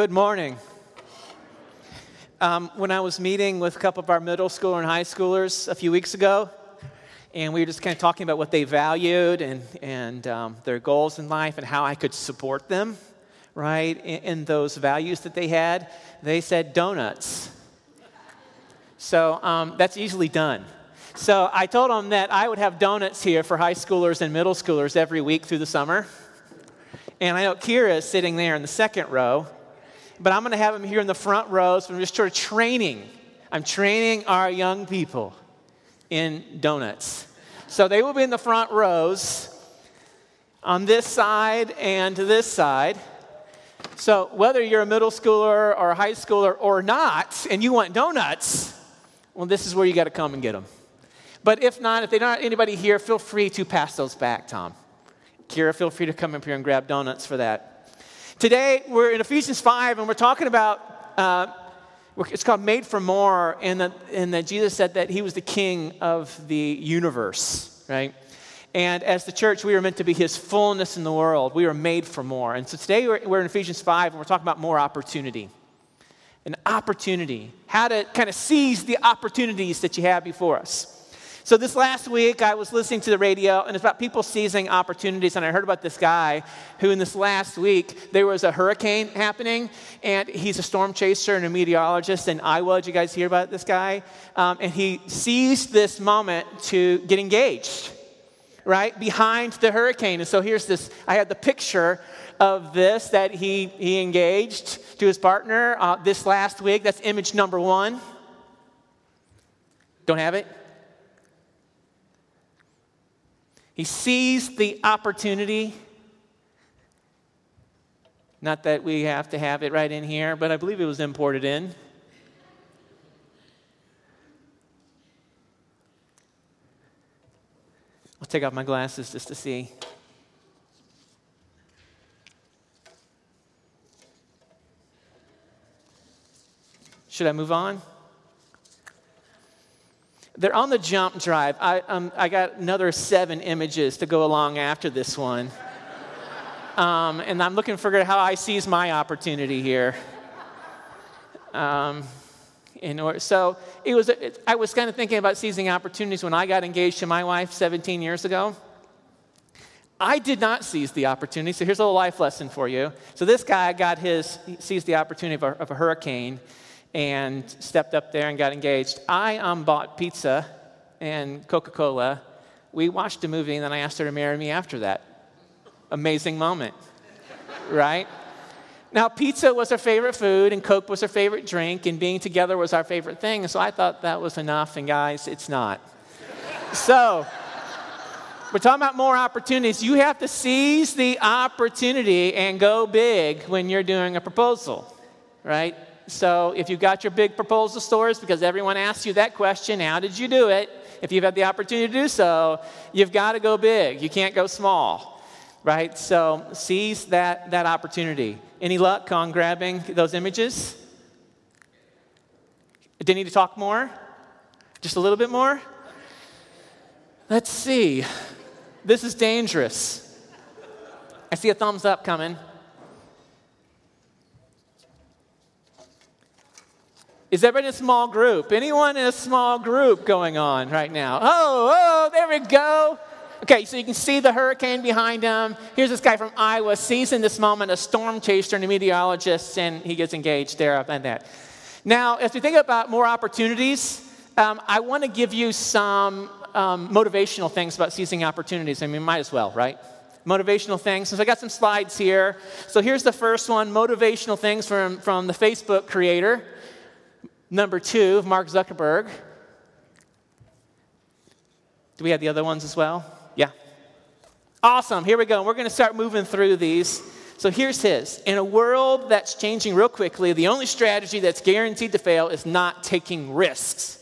Good morning. Um, when I was meeting with a couple of our middle schooler and high schoolers a few weeks ago, and we were just kind of talking about what they valued and, and um, their goals in life and how I could support them, right, in, in those values that they had, they said donuts. So um, that's easily done. So I told them that I would have donuts here for high schoolers and middle schoolers every week through the summer. And I know Kira is sitting there in the second row but I'm going to have them here in the front rows. So I'm just sort of training. I'm training our young people in donuts. So they will be in the front rows on this side and to this side. So whether you're a middle schooler or a high schooler or not, and you want donuts, well, this is where you got to come and get them. But if not, if they don't have anybody here, feel free to pass those back, Tom. Kira, feel free to come up here and grab donuts for that. Today, we're in Ephesians 5, and we're talking about, uh, it's called Made for More, and that, and that Jesus said that he was the king of the universe, right? And as the church, we are meant to be his fullness in the world. We are made for more. And so today, we're, we're in Ephesians 5, and we're talking about more opportunity. An opportunity. How to kind of seize the opportunities that you have before us. So, this last week, I was listening to the radio, and it's about people seizing opportunities. And I heard about this guy who, in this last week, there was a hurricane happening, and he's a storm chaser and a meteorologist in Iowa. Did you guys hear about this guy? Um, and he seized this moment to get engaged, right, behind the hurricane. And so, here's this I had the picture of this that he, he engaged to his partner uh, this last week. That's image number one. Don't have it? He seized the opportunity. Not that we have to have it right in here, but I believe it was imported in. I'll take off my glasses just to see. Should I move on? They're on the jump drive. I, um, I got another seven images to go along after this one. Um, and I'm looking for how I seize my opportunity here. Um, in order, so it was, it, I was kind of thinking about seizing opportunities when I got engaged to my wife 17 years ago. I did not seize the opportunity. So here's a little life lesson for you. So this guy got his, seized the opportunity of a, of a hurricane and stepped up there and got engaged. I um, bought pizza and Coca Cola. We watched a movie, and then I asked her to marry me after that. Amazing moment, right? Now, pizza was her favorite food, and Coke was her favorite drink, and being together was our favorite thing. So I thought that was enough, and guys, it's not. so, we're talking about more opportunities. You have to seize the opportunity and go big when you're doing a proposal, right? So if you've got your big proposal stories, because everyone asks you that question, how did you do it? If you've had the opportunity to do so, you've got to go big. You can't go small, right? So seize that, that opportunity. Any luck on grabbing those images? Do you need to talk more? Just a little bit more? Let's see. This is dangerous. I see a thumbs up coming. Is everybody in a small group? Anyone in a small group going on right now? Oh, oh, there we go. Okay, so you can see the hurricane behind him. Here's this guy from Iowa seizing this moment, a storm chaser and a meteorologist, and he gets engaged there and that. Now, as we think about more opportunities, um, I want to give you some um, motivational things about seizing opportunities. I mean, might as well, right? Motivational things. So I got some slides here. So here's the first one motivational things from, from the Facebook creator. Number two, Mark Zuckerberg. Do we have the other ones as well? Yeah. Awesome. Here we go. We're going to start moving through these. So here's his. In a world that's changing real quickly, the only strategy that's guaranteed to fail is not taking risks.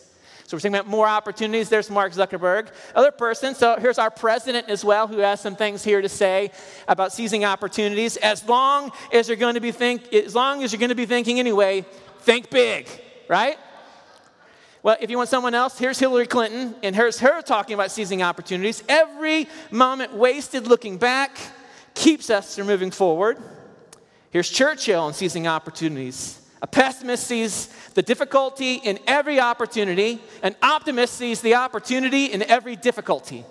So we're talking about more opportunities. There's Mark Zuckerberg. Other person, so here's our president as well, who has some things here to say about seizing opportunities. As long as you're going to be think, as long as you're going to be thinking anyway, think big right? Well, if you want someone else, here's Hillary Clinton, and here's her talking about seizing opportunities. Every moment wasted looking back keeps us from moving forward. Here's Churchill in Seizing Opportunities. A pessimist sees the difficulty in every opportunity, an optimist sees the opportunity in every difficulty.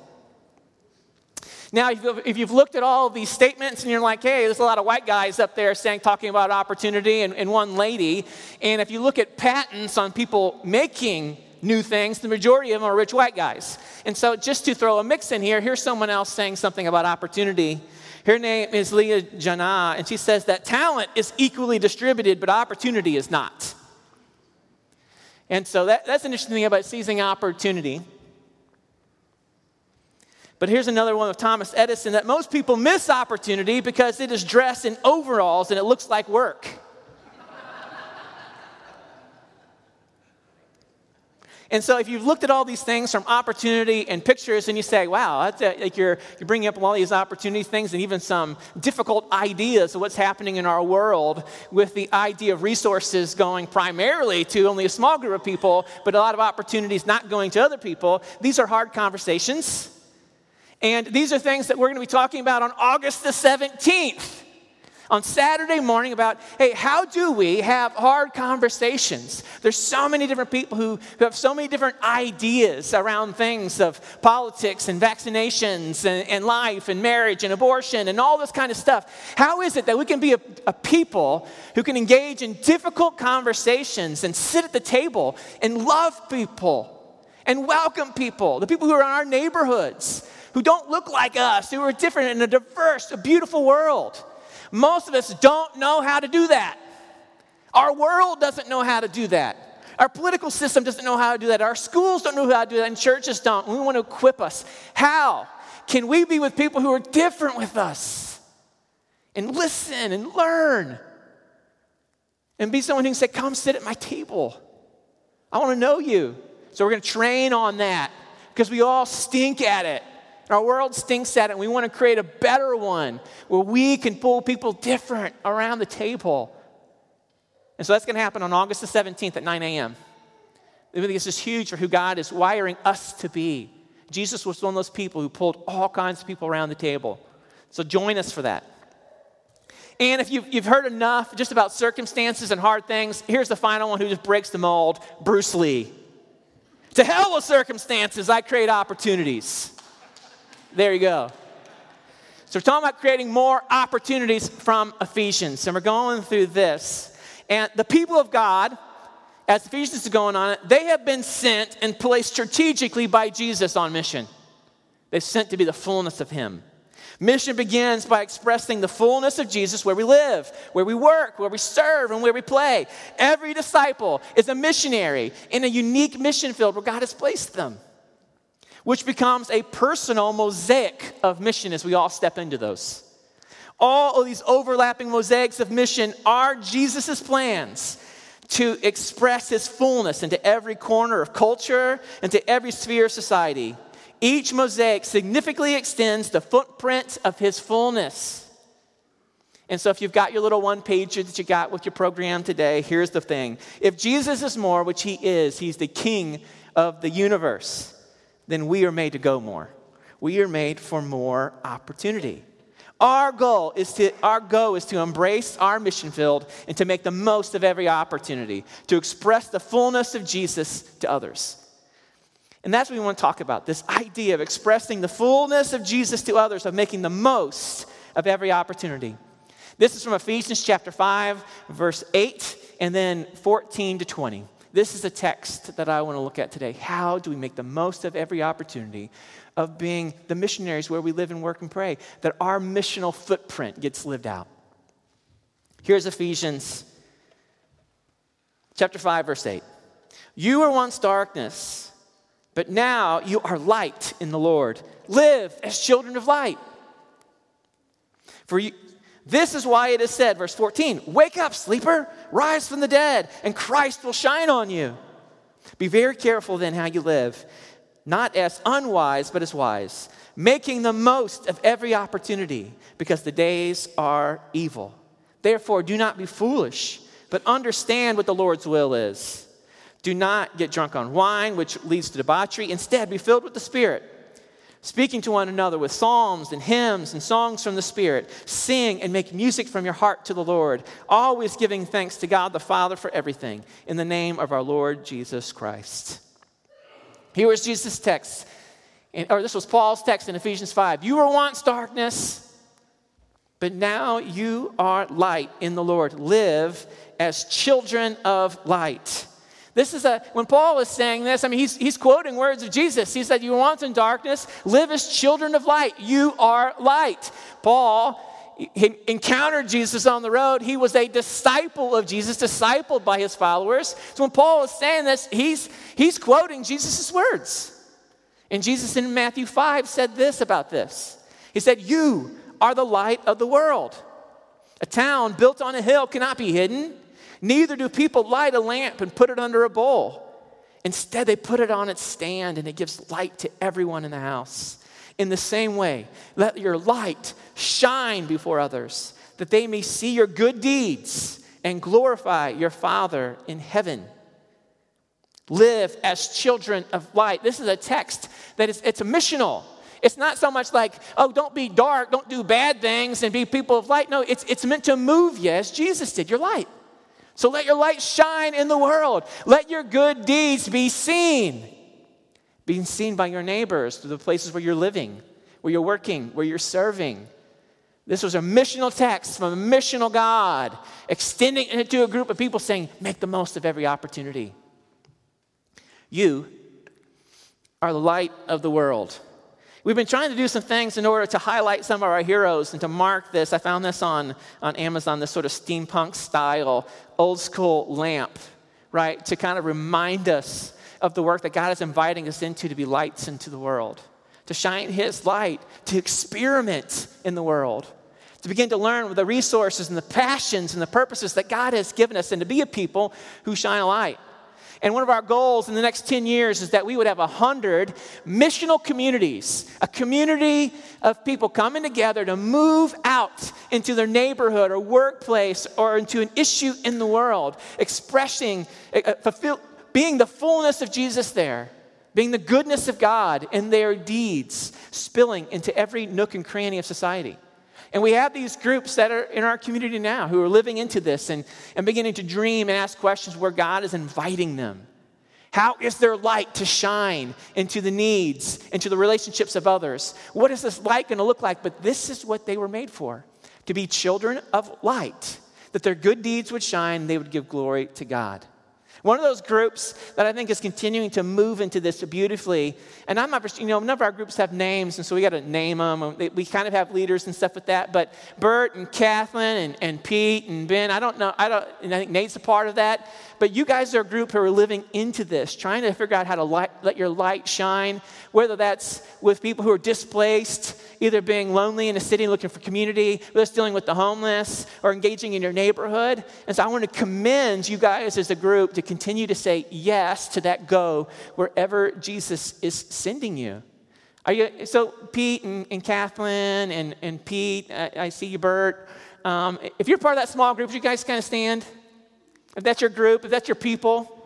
Now, if you've looked at all these statements and you're like, hey, there's a lot of white guys up there saying, talking about opportunity and, and one lady, and if you look at patents on people making new things, the majority of them are rich white guys. And so, just to throw a mix in here, here's someone else saying something about opportunity. Her name is Leah Janah, and she says that talent is equally distributed, but opportunity is not. And so, that, that's an interesting thing about seizing opportunity. But here's another one of Thomas Edison that most people miss opportunity because it is dressed in overalls and it looks like work. And so, if you've looked at all these things from opportunity and pictures, and you say, "Wow, that's like you're you're bringing up all these opportunity things, and even some difficult ideas of what's happening in our world," with the idea of resources going primarily to only a small group of people, but a lot of opportunities not going to other people. These are hard conversations. And these are things that we're going to be talking about on August the 17th, on Saturday morning, about hey, how do we have hard conversations? There's so many different people who, who have so many different ideas around things of politics and vaccinations and, and life and marriage and abortion and all this kind of stuff. How is it that we can be a, a people who can engage in difficult conversations and sit at the table and love people? and welcome people, the people who are in our neighborhoods, who don't look like us, who are different in a diverse, a beautiful world. Most of us don't know how to do that. Our world doesn't know how to do that. Our political system doesn't know how to do that. Our schools don't know how to do that, and churches don't. We want to equip us. How can we be with people who are different with us and listen and learn and be someone who can say, Come sit at my table? I want to know you. So we're going to train on that because we all stink at it. Our world stinks at it, and we want to create a better one where we can pull people different around the table. And so that's going to happen on August the 17th at 9 a.m. This is huge for who God is wiring us to be. Jesus was one of those people who pulled all kinds of people around the table. So join us for that. And if you've, you've heard enough just about circumstances and hard things, here's the final one who just breaks the mold Bruce Lee. To hell with circumstances, I create opportunities. There you go. So we're talking about creating more opportunities from Ephesians. And we're going through this. And the people of God, as Ephesians is going on they have been sent and placed strategically by Jesus on mission. They're sent to be the fullness of Him. Mission begins by expressing the fullness of Jesus where we live, where we work, where we serve, and where we play. Every disciple is a missionary in a unique mission field where God has placed them which becomes a personal mosaic of mission as we all step into those. All of these overlapping mosaics of mission are Jesus' plans to express his fullness into every corner of culture, into every sphere of society. Each mosaic significantly extends the footprint of his fullness. And so, if you've got your little one pager that you got with your program today, here's the thing. If Jesus is more, which he is, he's the king of the universe then we are made to go more. We are made for more opportunity. Our goal is to our goal is to embrace our mission field and to make the most of every opportunity to express the fullness of Jesus to others. And that's what we want to talk about this idea of expressing the fullness of Jesus to others, of making the most of every opportunity. This is from Ephesians chapter 5, verse 8, and then 14 to 20. This is a text that I want to look at today. How do we make the most of every opportunity of being the missionaries where we live and work and pray, that our missional footprint gets lived out? Here's Ephesians chapter 5, verse 8. You were once darkness, but now you are light in the Lord. Live as children of light. For you, this is why it is said, verse 14, Wake up, sleeper, rise from the dead, and Christ will shine on you. Be very careful then how you live, not as unwise, but as wise, making the most of every opportunity, because the days are evil. Therefore, do not be foolish, but understand what the Lord's will is. Do not get drunk on wine, which leads to debauchery. Instead, be filled with the Spirit speaking to one another with psalms and hymns and songs from the Spirit. Sing and make music from your heart to the Lord, always giving thanks to God the Father for everything, in the name of our Lord Jesus Christ. Here was Jesus' text, or this was Paul's text in Ephesians 5. You were once darkness, but now you are light in the Lord. Live as children of light. This is a, when Paul is saying this, I mean, he's, he's quoting words of Jesus. He said, You once in darkness, live as children of light. You are light. Paul, he encountered Jesus on the road. He was a disciple of Jesus, discipled by his followers. So when Paul is saying this, he's, he's quoting Jesus' words. And Jesus in Matthew 5 said this about this He said, You are the light of the world. A town built on a hill cannot be hidden. Neither do people light a lamp and put it under a bowl. Instead, they put it on its stand and it gives light to everyone in the house. In the same way, let your light shine before others, that they may see your good deeds and glorify your Father in heaven. Live as children of light. This is a text that is it's a missional. It's not so much like, oh, don't be dark, don't do bad things and be people of light. No, it's, it's meant to move you as Jesus did. Your light. So let your light shine in the world. Let your good deeds be seen. Being seen by your neighbors through the places where you're living, where you're working, where you're serving. This was a missional text from a missional God, extending it to a group of people saying, make the most of every opportunity. You are the light of the world. We've been trying to do some things in order to highlight some of our heroes and to mark this. I found this on, on Amazon, this sort of steampunk style, old school lamp, right? To kind of remind us of the work that God is inviting us into to be lights into the world, to shine His light, to experiment in the world, to begin to learn the resources and the passions and the purposes that God has given us, and to be a people who shine a light. And one of our goals in the next 10 years is that we would have 100 missional communities, a community of people coming together to move out into their neighborhood or workplace or into an issue in the world, expressing, uh, fulfill, being the fullness of Jesus there, being the goodness of God in their deeds, spilling into every nook and cranny of society. And we have these groups that are in our community now who are living into this and, and beginning to dream and ask questions where God is inviting them. How is their light to shine into the needs, into the relationships of others? What is this light going to look like? But this is what they were made for to be children of light, that their good deeds would shine and they would give glory to God. One of those groups that I think is continuing to move into this beautifully, and I'm not, you know, none of our groups have names, and so we got to name them. We kind of have leaders and stuff with that, but Bert and Kathleen and, and Pete and Ben, I don't know, I don't, and I think Nate's a part of that, but you guys are a group who are living into this, trying to figure out how to light, let your light shine, whether that's with people who are displaced, either being lonely in a city looking for community, whether it's dealing with the homeless, or engaging in your neighborhood. And so I want to commend you guys as a group to continue to say yes to that go wherever Jesus is sending you. Are you so Pete and, and Kathleen and, and Pete, I, I see you, Bert. Um, if you're part of that small group, you guys kind of stand. If that's your group, if that's your people,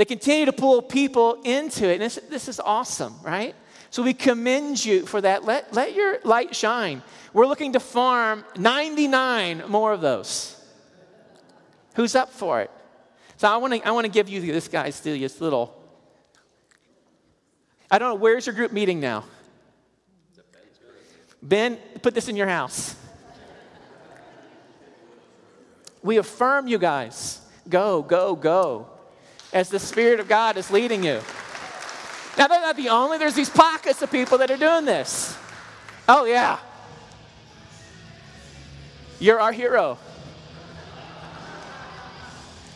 They continue to pull people into it. And this, this is awesome, right? So we commend you for that. Let, let your light shine. We're looking to farm 99 more of those. Who's up for it? So I want to I want to give you this guy's this little. I don't know where's your group meeting now. Ben, put this in your house. We affirm you guys. Go, go, go as the Spirit of God is leading you. Now, they're not the only, there's these pockets of people that are doing this. Oh, yeah. You're our hero.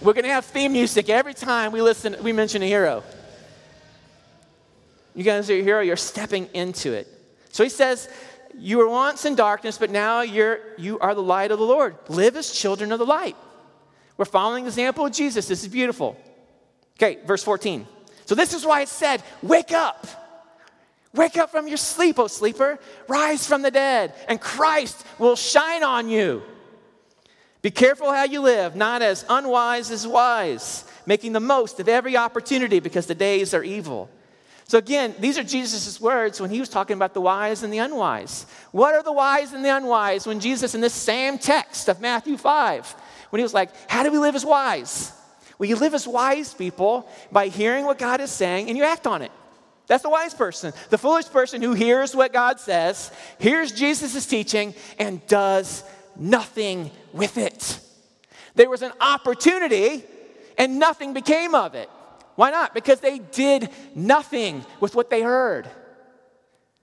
We're going to have theme music every time we listen, we mention a hero. You guys are a hero, you're stepping into it. So he says, You were once in darkness, but now you're, you are the light of the Lord. Live as children of the light. We're following the example of Jesus. This is beautiful. Okay, verse 14. So this is why it said, Wake up. Wake up from your sleep, O sleeper. Rise from the dead, and Christ will shine on you. Be careful how you live, not as unwise as wise, making the most of every opportunity because the days are evil. So, again, these are Jesus' words when he was talking about the wise and the unwise. What are the wise and the unwise when Jesus, in this same text of Matthew 5, when he was like, How do we live as wise? Well, you live as wise people by hearing what God is saying and you act on it. That's the wise person. The foolish person who hears what God says, hears Jesus' teaching, and does nothing with it. There was an opportunity and nothing became of it. Why not? Because they did nothing with what they heard.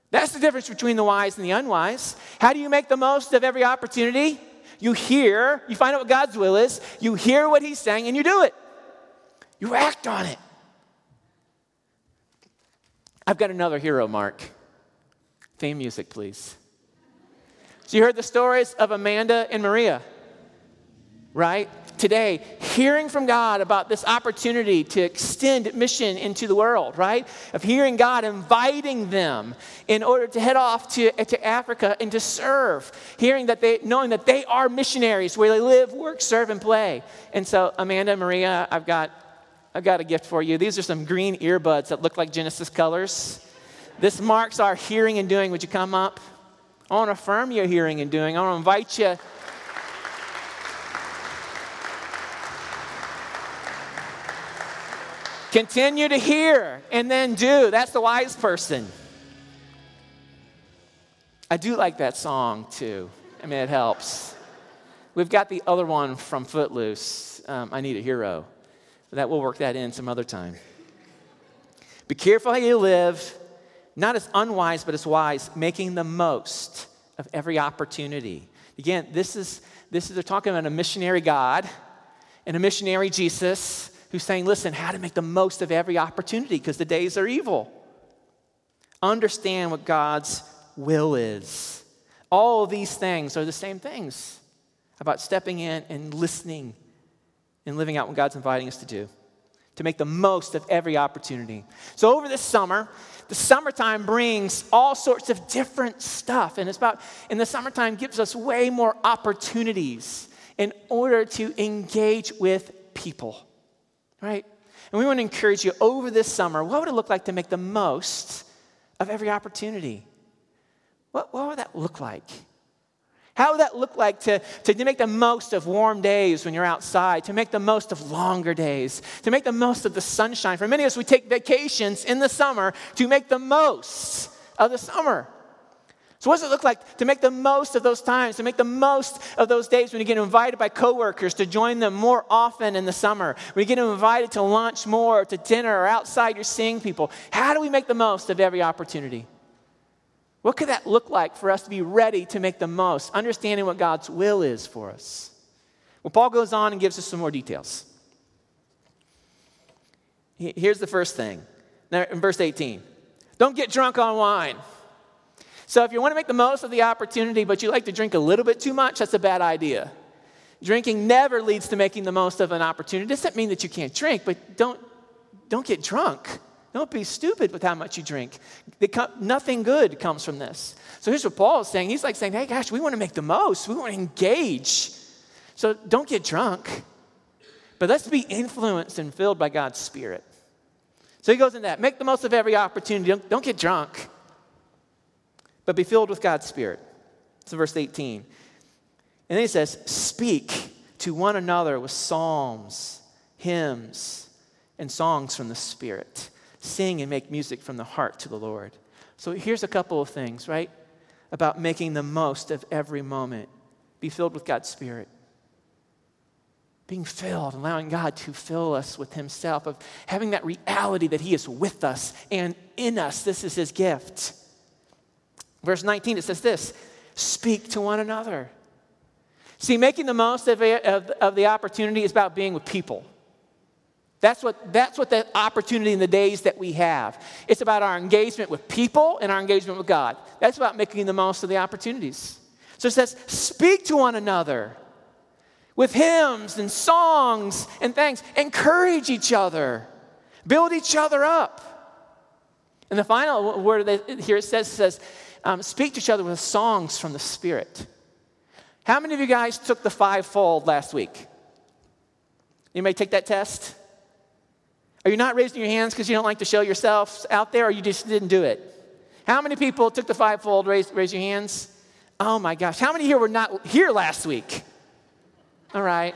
That's the difference between the wise and the unwise. How do you make the most of every opportunity? You hear, you find out what God's will is, you hear what He's saying, and you do it. You act on it. I've got another hero, Mark. Theme music, please. So, you heard the stories of Amanda and Maria, right? Today, hearing from God about this opportunity to extend mission into the world, right? Of hearing God inviting them in order to head off to, to Africa and to serve. Hearing that they, knowing that they are missionaries where they live, work, serve, and play. And so, Amanda, Maria, I've got I've got a gift for you. These are some green earbuds that look like Genesis colors. This marks our hearing and doing. Would you come up? I want to affirm your hearing and doing. I want to invite you. Continue to hear and then do. That's the wise person. I do like that song too. I mean, it helps. We've got the other one from Footloose. Um, I need a hero. That we'll work that in some other time. Be careful how you live, not as unwise, but as wise, making the most of every opportunity. Again, this is this is they're talking about a missionary God and a missionary Jesus who's saying, listen, how to make the most of every opportunity because the days are evil. Understand what God's will is. All these things are the same things about stepping in and listening and living out what God's inviting us to do, to make the most of every opportunity. So, over this summer, the summertime brings all sorts of different stuff. And it's about, and the summertime gives us way more opportunities in order to engage with people, right? And we want to encourage you over this summer what would it look like to make the most of every opportunity? What, what would that look like? How would that look like to, to make the most of warm days when you're outside, to make the most of longer days, to make the most of the sunshine? For many of us, we take vacations in the summer to make the most of the summer. So, what does it look like to make the most of those times, to make the most of those days when you get invited by coworkers to join them more often in the summer, when you get invited to lunch more, to dinner, or outside you're seeing people? How do we make the most of every opportunity? What could that look like for us to be ready to make the most, understanding what God's will is for us? Well, Paul goes on and gives us some more details. Here's the first thing now, in verse 18 don't get drunk on wine. So, if you want to make the most of the opportunity, but you like to drink a little bit too much, that's a bad idea. Drinking never leads to making the most of an opportunity. It doesn't mean that you can't drink, but don't, don't get drunk. Don't be stupid with how much you drink. nothing good comes from this. So here's what Paul is saying. He's like saying, hey, gosh, we want to make the most. We want to engage. So don't get drunk, but let's be influenced and filled by God's Spirit. So he goes in that. Make the most of every opportunity. Don't, don't get drunk, but be filled with God's Spirit. So verse 18. And then he says, speak to one another with psalms, hymns, and songs from the Spirit sing and make music from the heart to the Lord. So here's a couple of things, right? About making the most of every moment. Be filled with God's Spirit. Being filled, allowing God to fill us with Himself, of having that reality that He is with us and in us. This is His gift. Verse 19, it says this speak to one another. See, making the most of, of, of the opportunity is about being with people. That's what, that's what the opportunity in the days that we have. It's about our engagement with people and our engagement with God. That's about making the most of the opportunities. So it says, speak to one another with hymns and songs and things. Encourage each other, build each other up. And the final word here it says, it says um, speak to each other with songs from the Spirit. How many of you guys took the fivefold last week? You may take that test? Are you not raising your hands because you don't like to show yourselves out there, or you just didn't do it? How many people took the fivefold? Raise, raise your hands. Oh my gosh. How many here were not here last week? All right.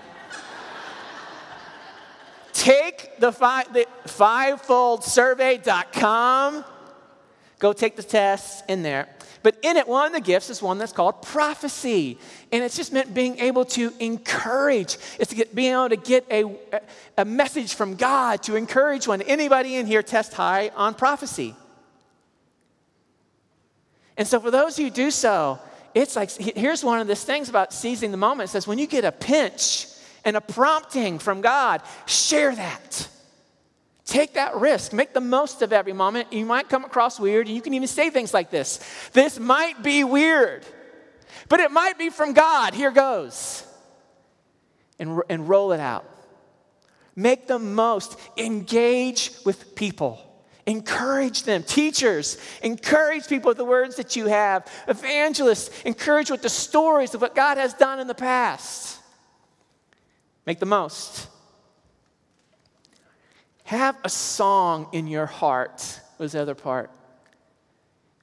take the, five, the fivefoldsurvey.com. Go take the test in there. But in it, one of the gifts is one that's called prophecy. And it's just meant being able to encourage. It's to get, being able to get a, a message from God to encourage one. Anybody in here test high on prophecy? And so for those who do so, it's like here's one of the things about seizing the moment. It says when you get a pinch and a prompting from God, share that. Take that risk. Make the most of every moment. You might come across weird, and you can even say things like this This might be weird, but it might be from God. Here goes. And, and roll it out. Make the most. Engage with people. Encourage them. Teachers, encourage people with the words that you have. Evangelists, encourage with the stories of what God has done in the past. Make the most. Have a song in your heart, was the other part.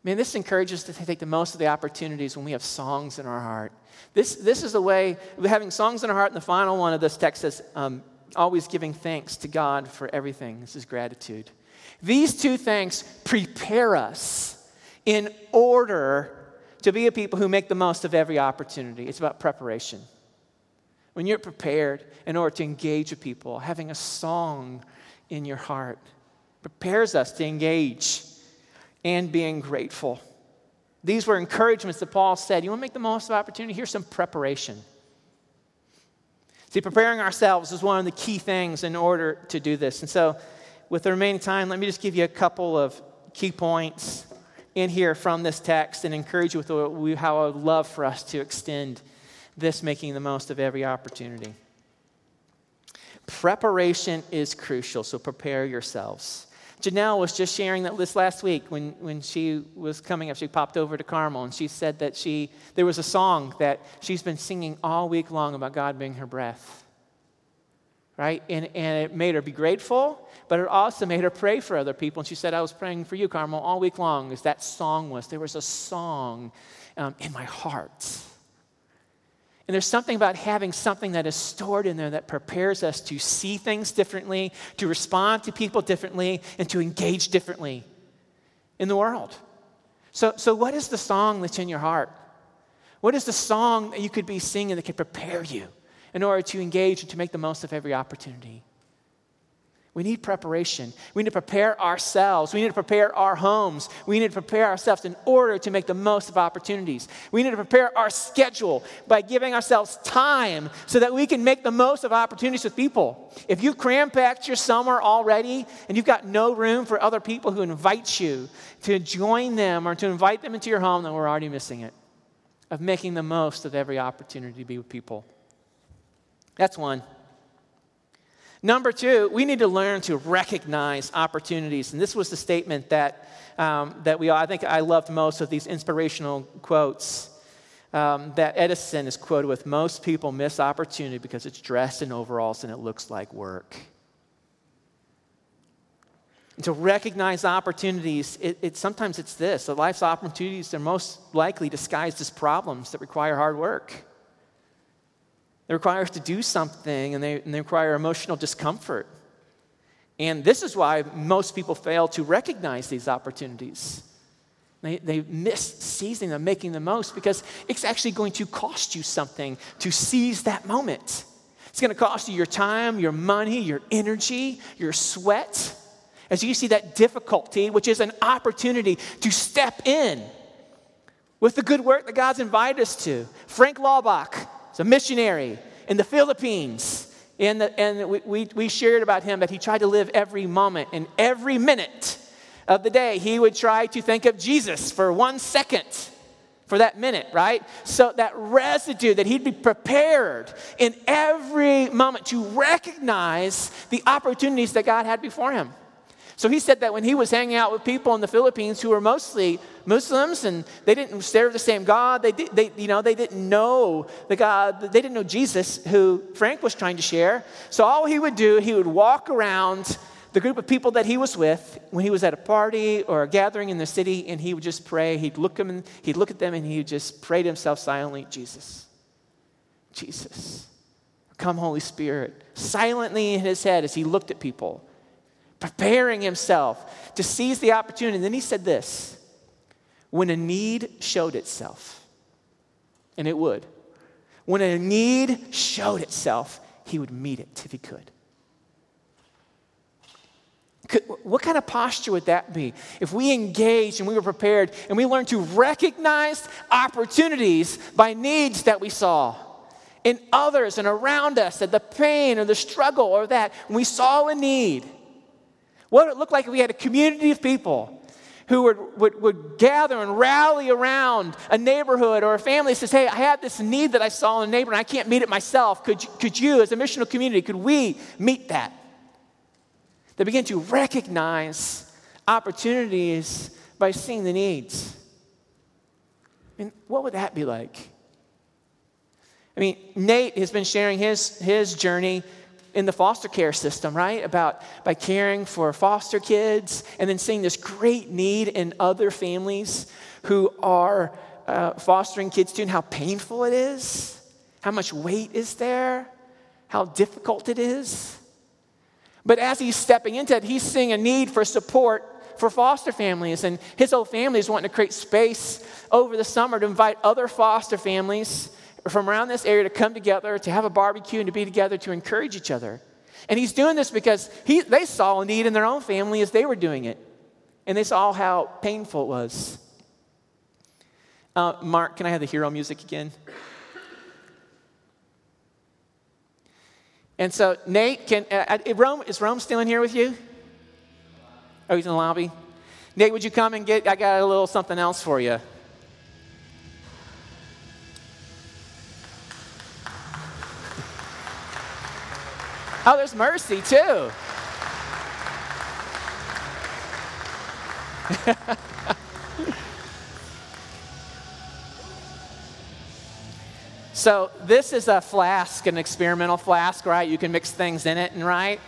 Man, this encourages us to take the most of the opportunities when we have songs in our heart. This, this is the way, having songs in our heart, and the final one of this text says, um, always giving thanks to God for everything. This is gratitude. These two things prepare us in order to be a people who make the most of every opportunity. It's about preparation. When you're prepared in order to engage with people, having a song in your heart. Prepares us to engage and being grateful. These were encouragements that Paul said. You want to make the most of opportunity? Here's some preparation. See, preparing ourselves is one of the key things in order to do this. And so, with the remaining time, let me just give you a couple of key points in here from this text and encourage you with how I would love for us to extend this making the most of every opportunity. Preparation is crucial, so prepare yourselves. Janelle was just sharing that this last week when, when she was coming up. She popped over to Carmel and she said that she, there was a song that she's been singing all week long about God being her breath. Right? And, and it made her be grateful, but it also made her pray for other people. And she said, I was praying for you, Carmel, all week long as that song was. There was a song um, in my heart. And there's something about having something that is stored in there that prepares us to see things differently, to respond to people differently, and to engage differently in the world. So, so what is the song that's in your heart? What is the song that you could be singing that could prepare you in order to engage and to make the most of every opportunity? We need preparation. We need to prepare ourselves. We need to prepare our homes. We need to prepare ourselves in order to make the most of opportunities. We need to prepare our schedule by giving ourselves time so that we can make the most of opportunities with people. If you've cram packed your summer already and you've got no room for other people who invite you to join them or to invite them into your home, then we're already missing it of making the most of every opportunity to be with people. That's one. Number two, we need to learn to recognize opportunities. And this was the statement that, um, that we, I think I loved most of these inspirational quotes um, that Edison is quoted with Most people miss opportunity because it's dressed in overalls and it looks like work. And to recognize opportunities, it, it, sometimes it's this that life's opportunities are most likely disguised as problems that require hard work. They require us to do something and they, and they require emotional discomfort. And this is why most people fail to recognize these opportunities. They, they miss seizing them, making the most, because it's actually going to cost you something to seize that moment. It's going to cost you your time, your money, your energy, your sweat. As you see that difficulty, which is an opportunity to step in with the good work that God's invited us to. Frank Laubach He's a missionary in the Philippines. And, the, and we, we, we shared about him that he tried to live every moment and every minute of the day. He would try to think of Jesus for one second for that minute, right? So that residue that he'd be prepared in every moment to recognize the opportunities that God had before him. So he said that when he was hanging out with people in the Philippines who were mostly Muslims and they didn't serve the same God, they, they, you know, they didn't know the God, they didn't know Jesus who Frank was trying to share. So all he would do, he would walk around the group of people that he was with when he was at a party or a gathering in the city and he would just pray. He'd look, him, he'd look at them and he would just pray to himself silently, Jesus, Jesus, come Holy Spirit, silently in his head as he looked at people preparing himself to seize the opportunity. And then he said this when a need showed itself, and it would, when a need showed itself, he would meet it if he could. Could, what kind of posture would that be if we engaged and we were prepared and we learned to recognize opportunities by needs that we saw in others and around us, that the pain or the struggle or that, we saw a need, what would it look like if we had a community of people who would, would, would gather and rally around a neighborhood or a family that says, Hey, I have this need that I saw in a neighbor and I can't meet it myself. Could you, could you, as a missional community, could we meet that? They begin to recognize opportunities by seeing the needs. I mean, what would that be like? I mean, Nate has been sharing his, his journey in the foster care system, right? About by caring for foster kids and then seeing this great need in other families who are uh, fostering kids too, and how painful it is, how much weight is there, how difficult it is. But as he's stepping into it, he's seeing a need for support for foster families, and his whole family is wanting to create space over the summer to invite other foster families from around this area to come together, to have a barbecue, and to be together to encourage each other. And he's doing this because he, they saw a need in their own family as they were doing it. And they saw how painful it was. Uh, Mark, can I have the hero music again? And so, Nate, can uh, uh Rome, is Rome still in here with you? Oh, he's in the lobby. Nate, would you come and get? I got a little something else for you. Oh, there's mercy too. so this is a flask, an experimental flask, right? You can mix things in it, and right?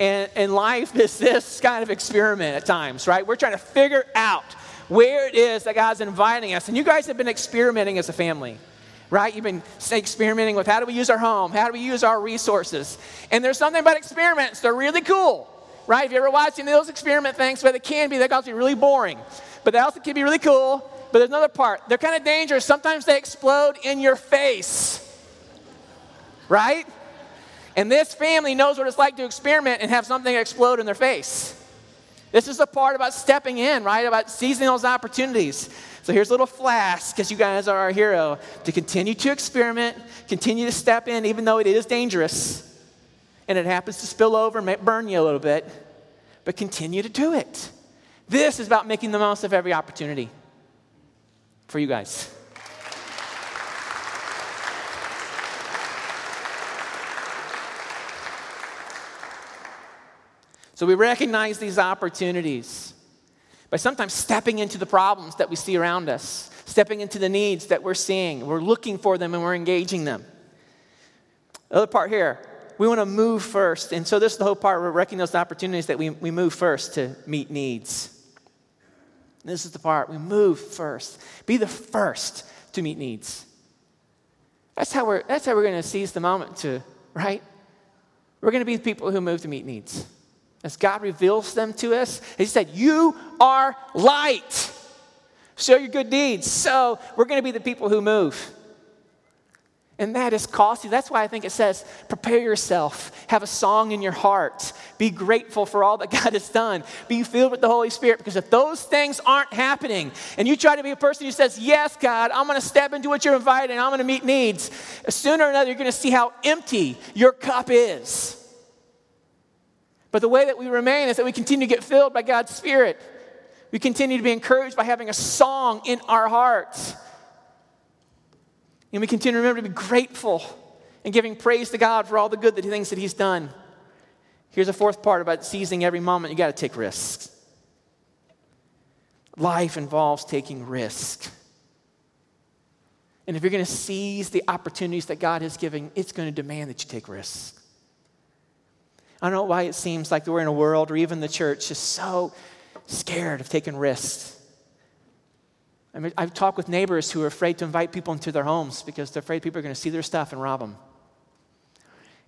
And, and life is this kind of experiment at times, right? We're trying to figure out where it is that God's inviting us. And you guys have been experimenting as a family right? You've been experimenting with how do we use our home? How do we use our resources? And there's something about experiments, they're really cool, right? If you ever watched any of those experiment things, but it can be, they can also be really boring. But they also can be really cool. But there's another part. They're kind of dangerous. Sometimes they explode in your face, right? And this family knows what it's like to experiment and have something explode in their face. This is the part about stepping in, right? About seizing those opportunities. So here's a little flask, because you guys are our hero, to continue to experiment, continue to step in, even though it is dangerous. And it happens to spill over, may burn you a little bit, but continue to do it. This is about making the most of every opportunity for you guys. So we recognize these opportunities by sometimes stepping into the problems that we see around us, stepping into the needs that we're seeing. We're looking for them and we're engaging them. The other part here, we want to move first. And so this is the whole part. We're recognizing those opportunities that we, we move first to meet needs. This is the part. We move first. Be the first to meet needs. That's how we're, that's how we're going to seize the moment to, right? We're going to be the people who move to meet needs as God reveals them to us. He said, You are light. Show your good deeds. So we're going to be the people who move. And that is costly. That's why I think it says, prepare yourself, have a song in your heart, be grateful for all that God has done, be filled with the Holy Spirit. Because if those things aren't happening, and you try to be a person who says, Yes, God, I'm going to step into what you're inviting, I'm going to meet needs, sooner or another, you're going to see how empty your cup is. But the way that we remain is that we continue to get filled by God's Spirit. We continue to be encouraged by having a song in our hearts. And we continue to remember to be grateful and giving praise to God for all the good that He thinks that He's done. Here's a fourth part about seizing every moment you got to take risks. Life involves taking risks. And if you're going to seize the opportunities that God has given, it's going to demand that you take risks. I don't know why it seems like we're in a world, or even the church, is so scared of taking risks. I mean, I've talked with neighbors who are afraid to invite people into their homes because they're afraid people are going to see their stuff and rob them.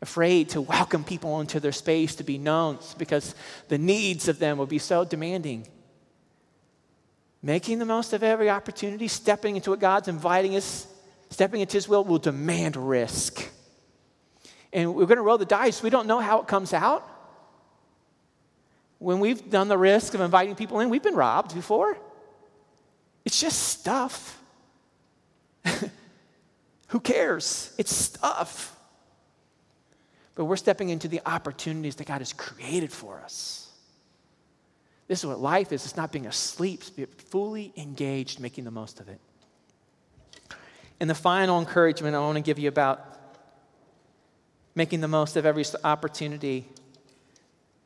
Afraid to welcome people into their space to be known because the needs of them will be so demanding. Making the most of every opportunity, stepping into what God's inviting us, stepping into His will will demand risk. And we're going to roll the dice. We don't know how it comes out. When we've done the risk of inviting people in, we've been robbed before. It's just stuff. Who cares? It's stuff. But we're stepping into the opportunities that God has created for us. This is what life is. It's not being asleep, it's fully engaged, making the most of it. And the final encouragement I want to give you about making the most of every opportunity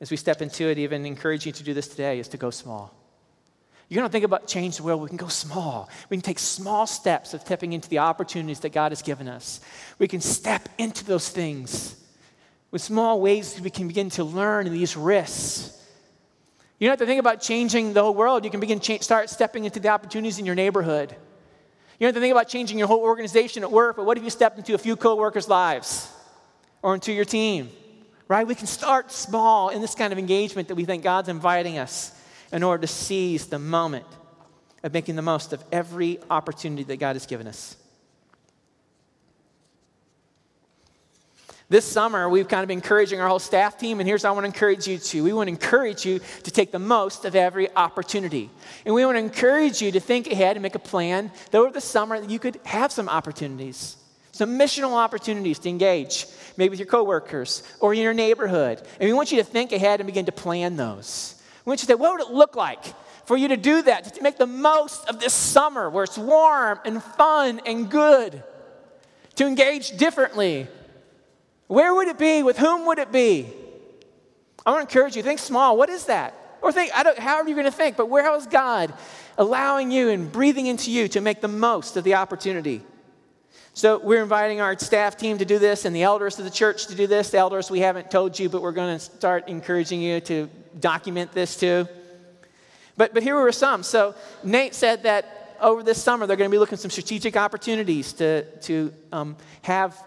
as we step into it, even encourage you to do this today, is to go small. You're going to think about change the world. We can go small. We can take small steps of stepping into the opportunities that God has given us. We can step into those things with small ways we can begin to learn these risks. You don't have to think about changing the whole world. You can begin cha- start stepping into the opportunities in your neighborhood. You don't have to think about changing your whole organization at work, but what if you stepped into a few coworkers' lives or into your team? Right? We can start small in this kind of engagement that we think God's inviting us in order to seize the moment of making the most of every opportunity that God has given us. This summer, we've kind of been encouraging our whole staff team, and here's how I want to encourage you to. We want to encourage you to take the most of every opportunity. And we want to encourage you to think ahead and make a plan that over the summer that you could have some opportunities, some missional opportunities to engage, maybe with your coworkers or in your neighborhood. And we want you to think ahead and begin to plan those. We want you to say, what would it look like for you to do that, to make the most of this summer where it's warm and fun and good, to engage differently? Where would it be? With whom would it be? I want to encourage you, think small. What is that? Or think, I don't, how are you going to think? But where is God allowing you and breathing into you to make the most of the opportunity? So we're inviting our staff team to do this and the elders of the church to do this. The elders, we haven't told you, but we're going to start encouraging you to document this too. But, but here were some. So Nate said that over this summer they're going to be looking at some strategic opportunities to, to um, have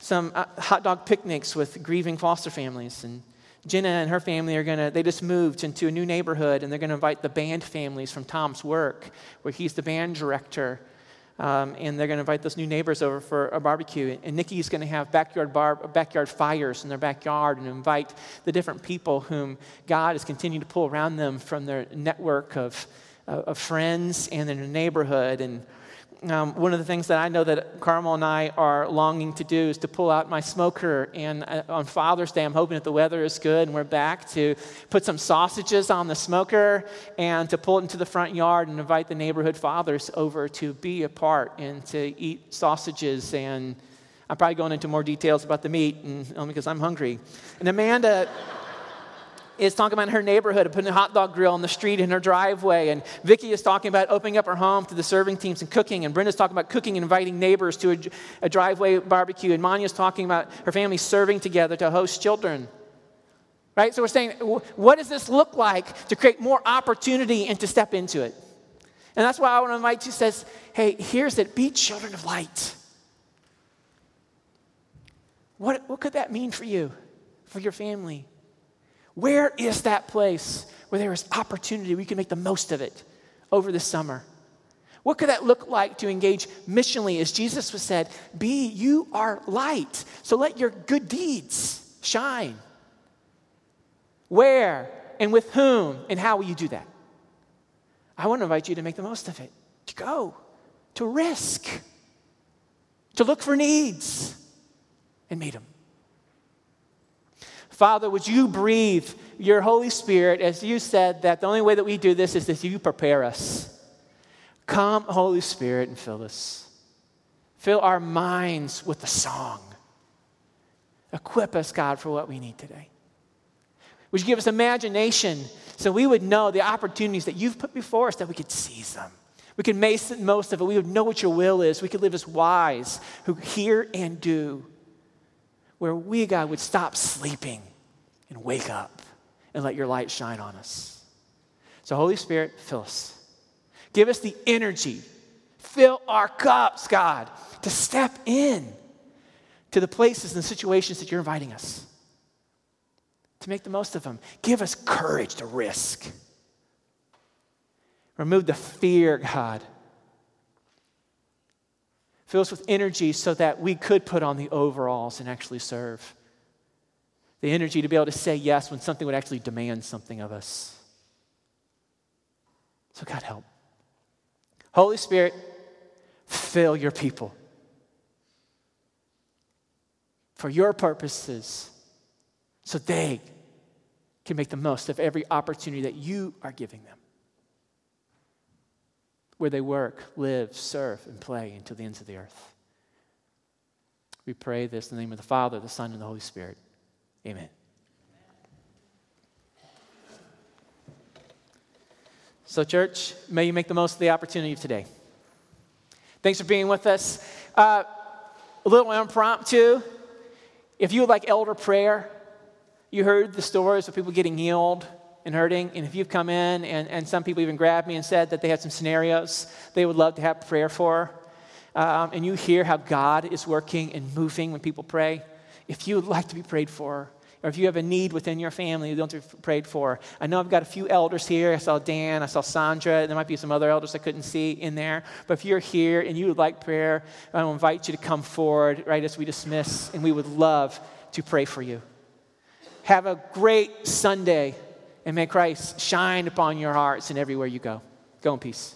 some uh, hot dog picnics with grieving foster families. And Janah and her family are going to, they just moved into a new neighborhood and they're going to invite the band families from Tom's work, where he's the band director. Um, and they're going to invite those new neighbors over for a barbecue. And Nikki's going to have backyard, bar, backyard fires in their backyard and invite the different people whom God is continuing to pull around them from their network of, uh, of friends and in their neighborhood. And um, one of the things that I know that Carmel and I are longing to do is to pull out my smoker. And uh, on Father's Day, I'm hoping that the weather is good and we're back to put some sausages on the smoker and to pull it into the front yard and invite the neighborhood fathers over to be a part and to eat sausages. And I'm probably going into more details about the meat and, um, because I'm hungry. And Amanda is talking about her neighborhood and putting a hot dog grill on the street in her driveway. And Vicki is talking about opening up her home to the serving teams and cooking. And Brenda's talking about cooking and inviting neighbors to a, a driveway barbecue. And Manya's talking about her family serving together to host children. Right? So we're saying, what does this look like to create more opportunity and to step into it? And that's why I want to invite you says, hey, here's it. Be children of light. What, what could that mean for you, for your family? Where is that place where there is opportunity? We can make the most of it over the summer. What could that look like to engage missionally? As Jesus was said, be you are light. So let your good deeds shine. Where and with whom and how will you do that? I want to invite you to make the most of it, to go, to risk, to look for needs and meet them. Father, would you breathe your Holy Spirit, as you said, that the only way that we do this is that you prepare us. Come, Holy Spirit, and fill us. Fill our minds with the song. Equip us, God, for what we need today. Would you give us imagination so we would know the opportunities that you've put before us, that we could seize them? We could make most of it. We would know what your will is. We could live as wise who hear and do. Where we, God, would stop sleeping and wake up and let your light shine on us. So, Holy Spirit, fill us. Give us the energy. Fill our cups, God, to step in to the places and situations that you're inviting us to make the most of them. Give us courage to risk. Remove the fear, God. Fill us with energy so that we could put on the overalls and actually serve. The energy to be able to say yes when something would actually demand something of us. So, God, help. Holy Spirit, fill your people for your purposes so they can make the most of every opportunity that you are giving them. Where they work, live, serve, and play until the ends of the earth. We pray this in the name of the Father, the Son, and the Holy Spirit. Amen. So, church, may you make the most of the opportunity of today. Thanks for being with us. Uh, a little impromptu. If you would like elder prayer, you heard the stories of people getting healed and hurting. And if you've come in, and, and some people even grabbed me and said that they had some scenarios they would love to have prayer for, um, and you hear how God is working and moving when people pray, if you would like to be prayed for, or if you have a need within your family you don't be prayed for. I know I've got a few elders here. I saw Dan, I saw Sandra, there might be some other elders I couldn't see in there. But if you're here and you would like prayer, I will invite you to come forward right as we dismiss, and we would love to pray for you. Have a great Sunday, and may Christ shine upon your hearts and everywhere you go. Go in peace.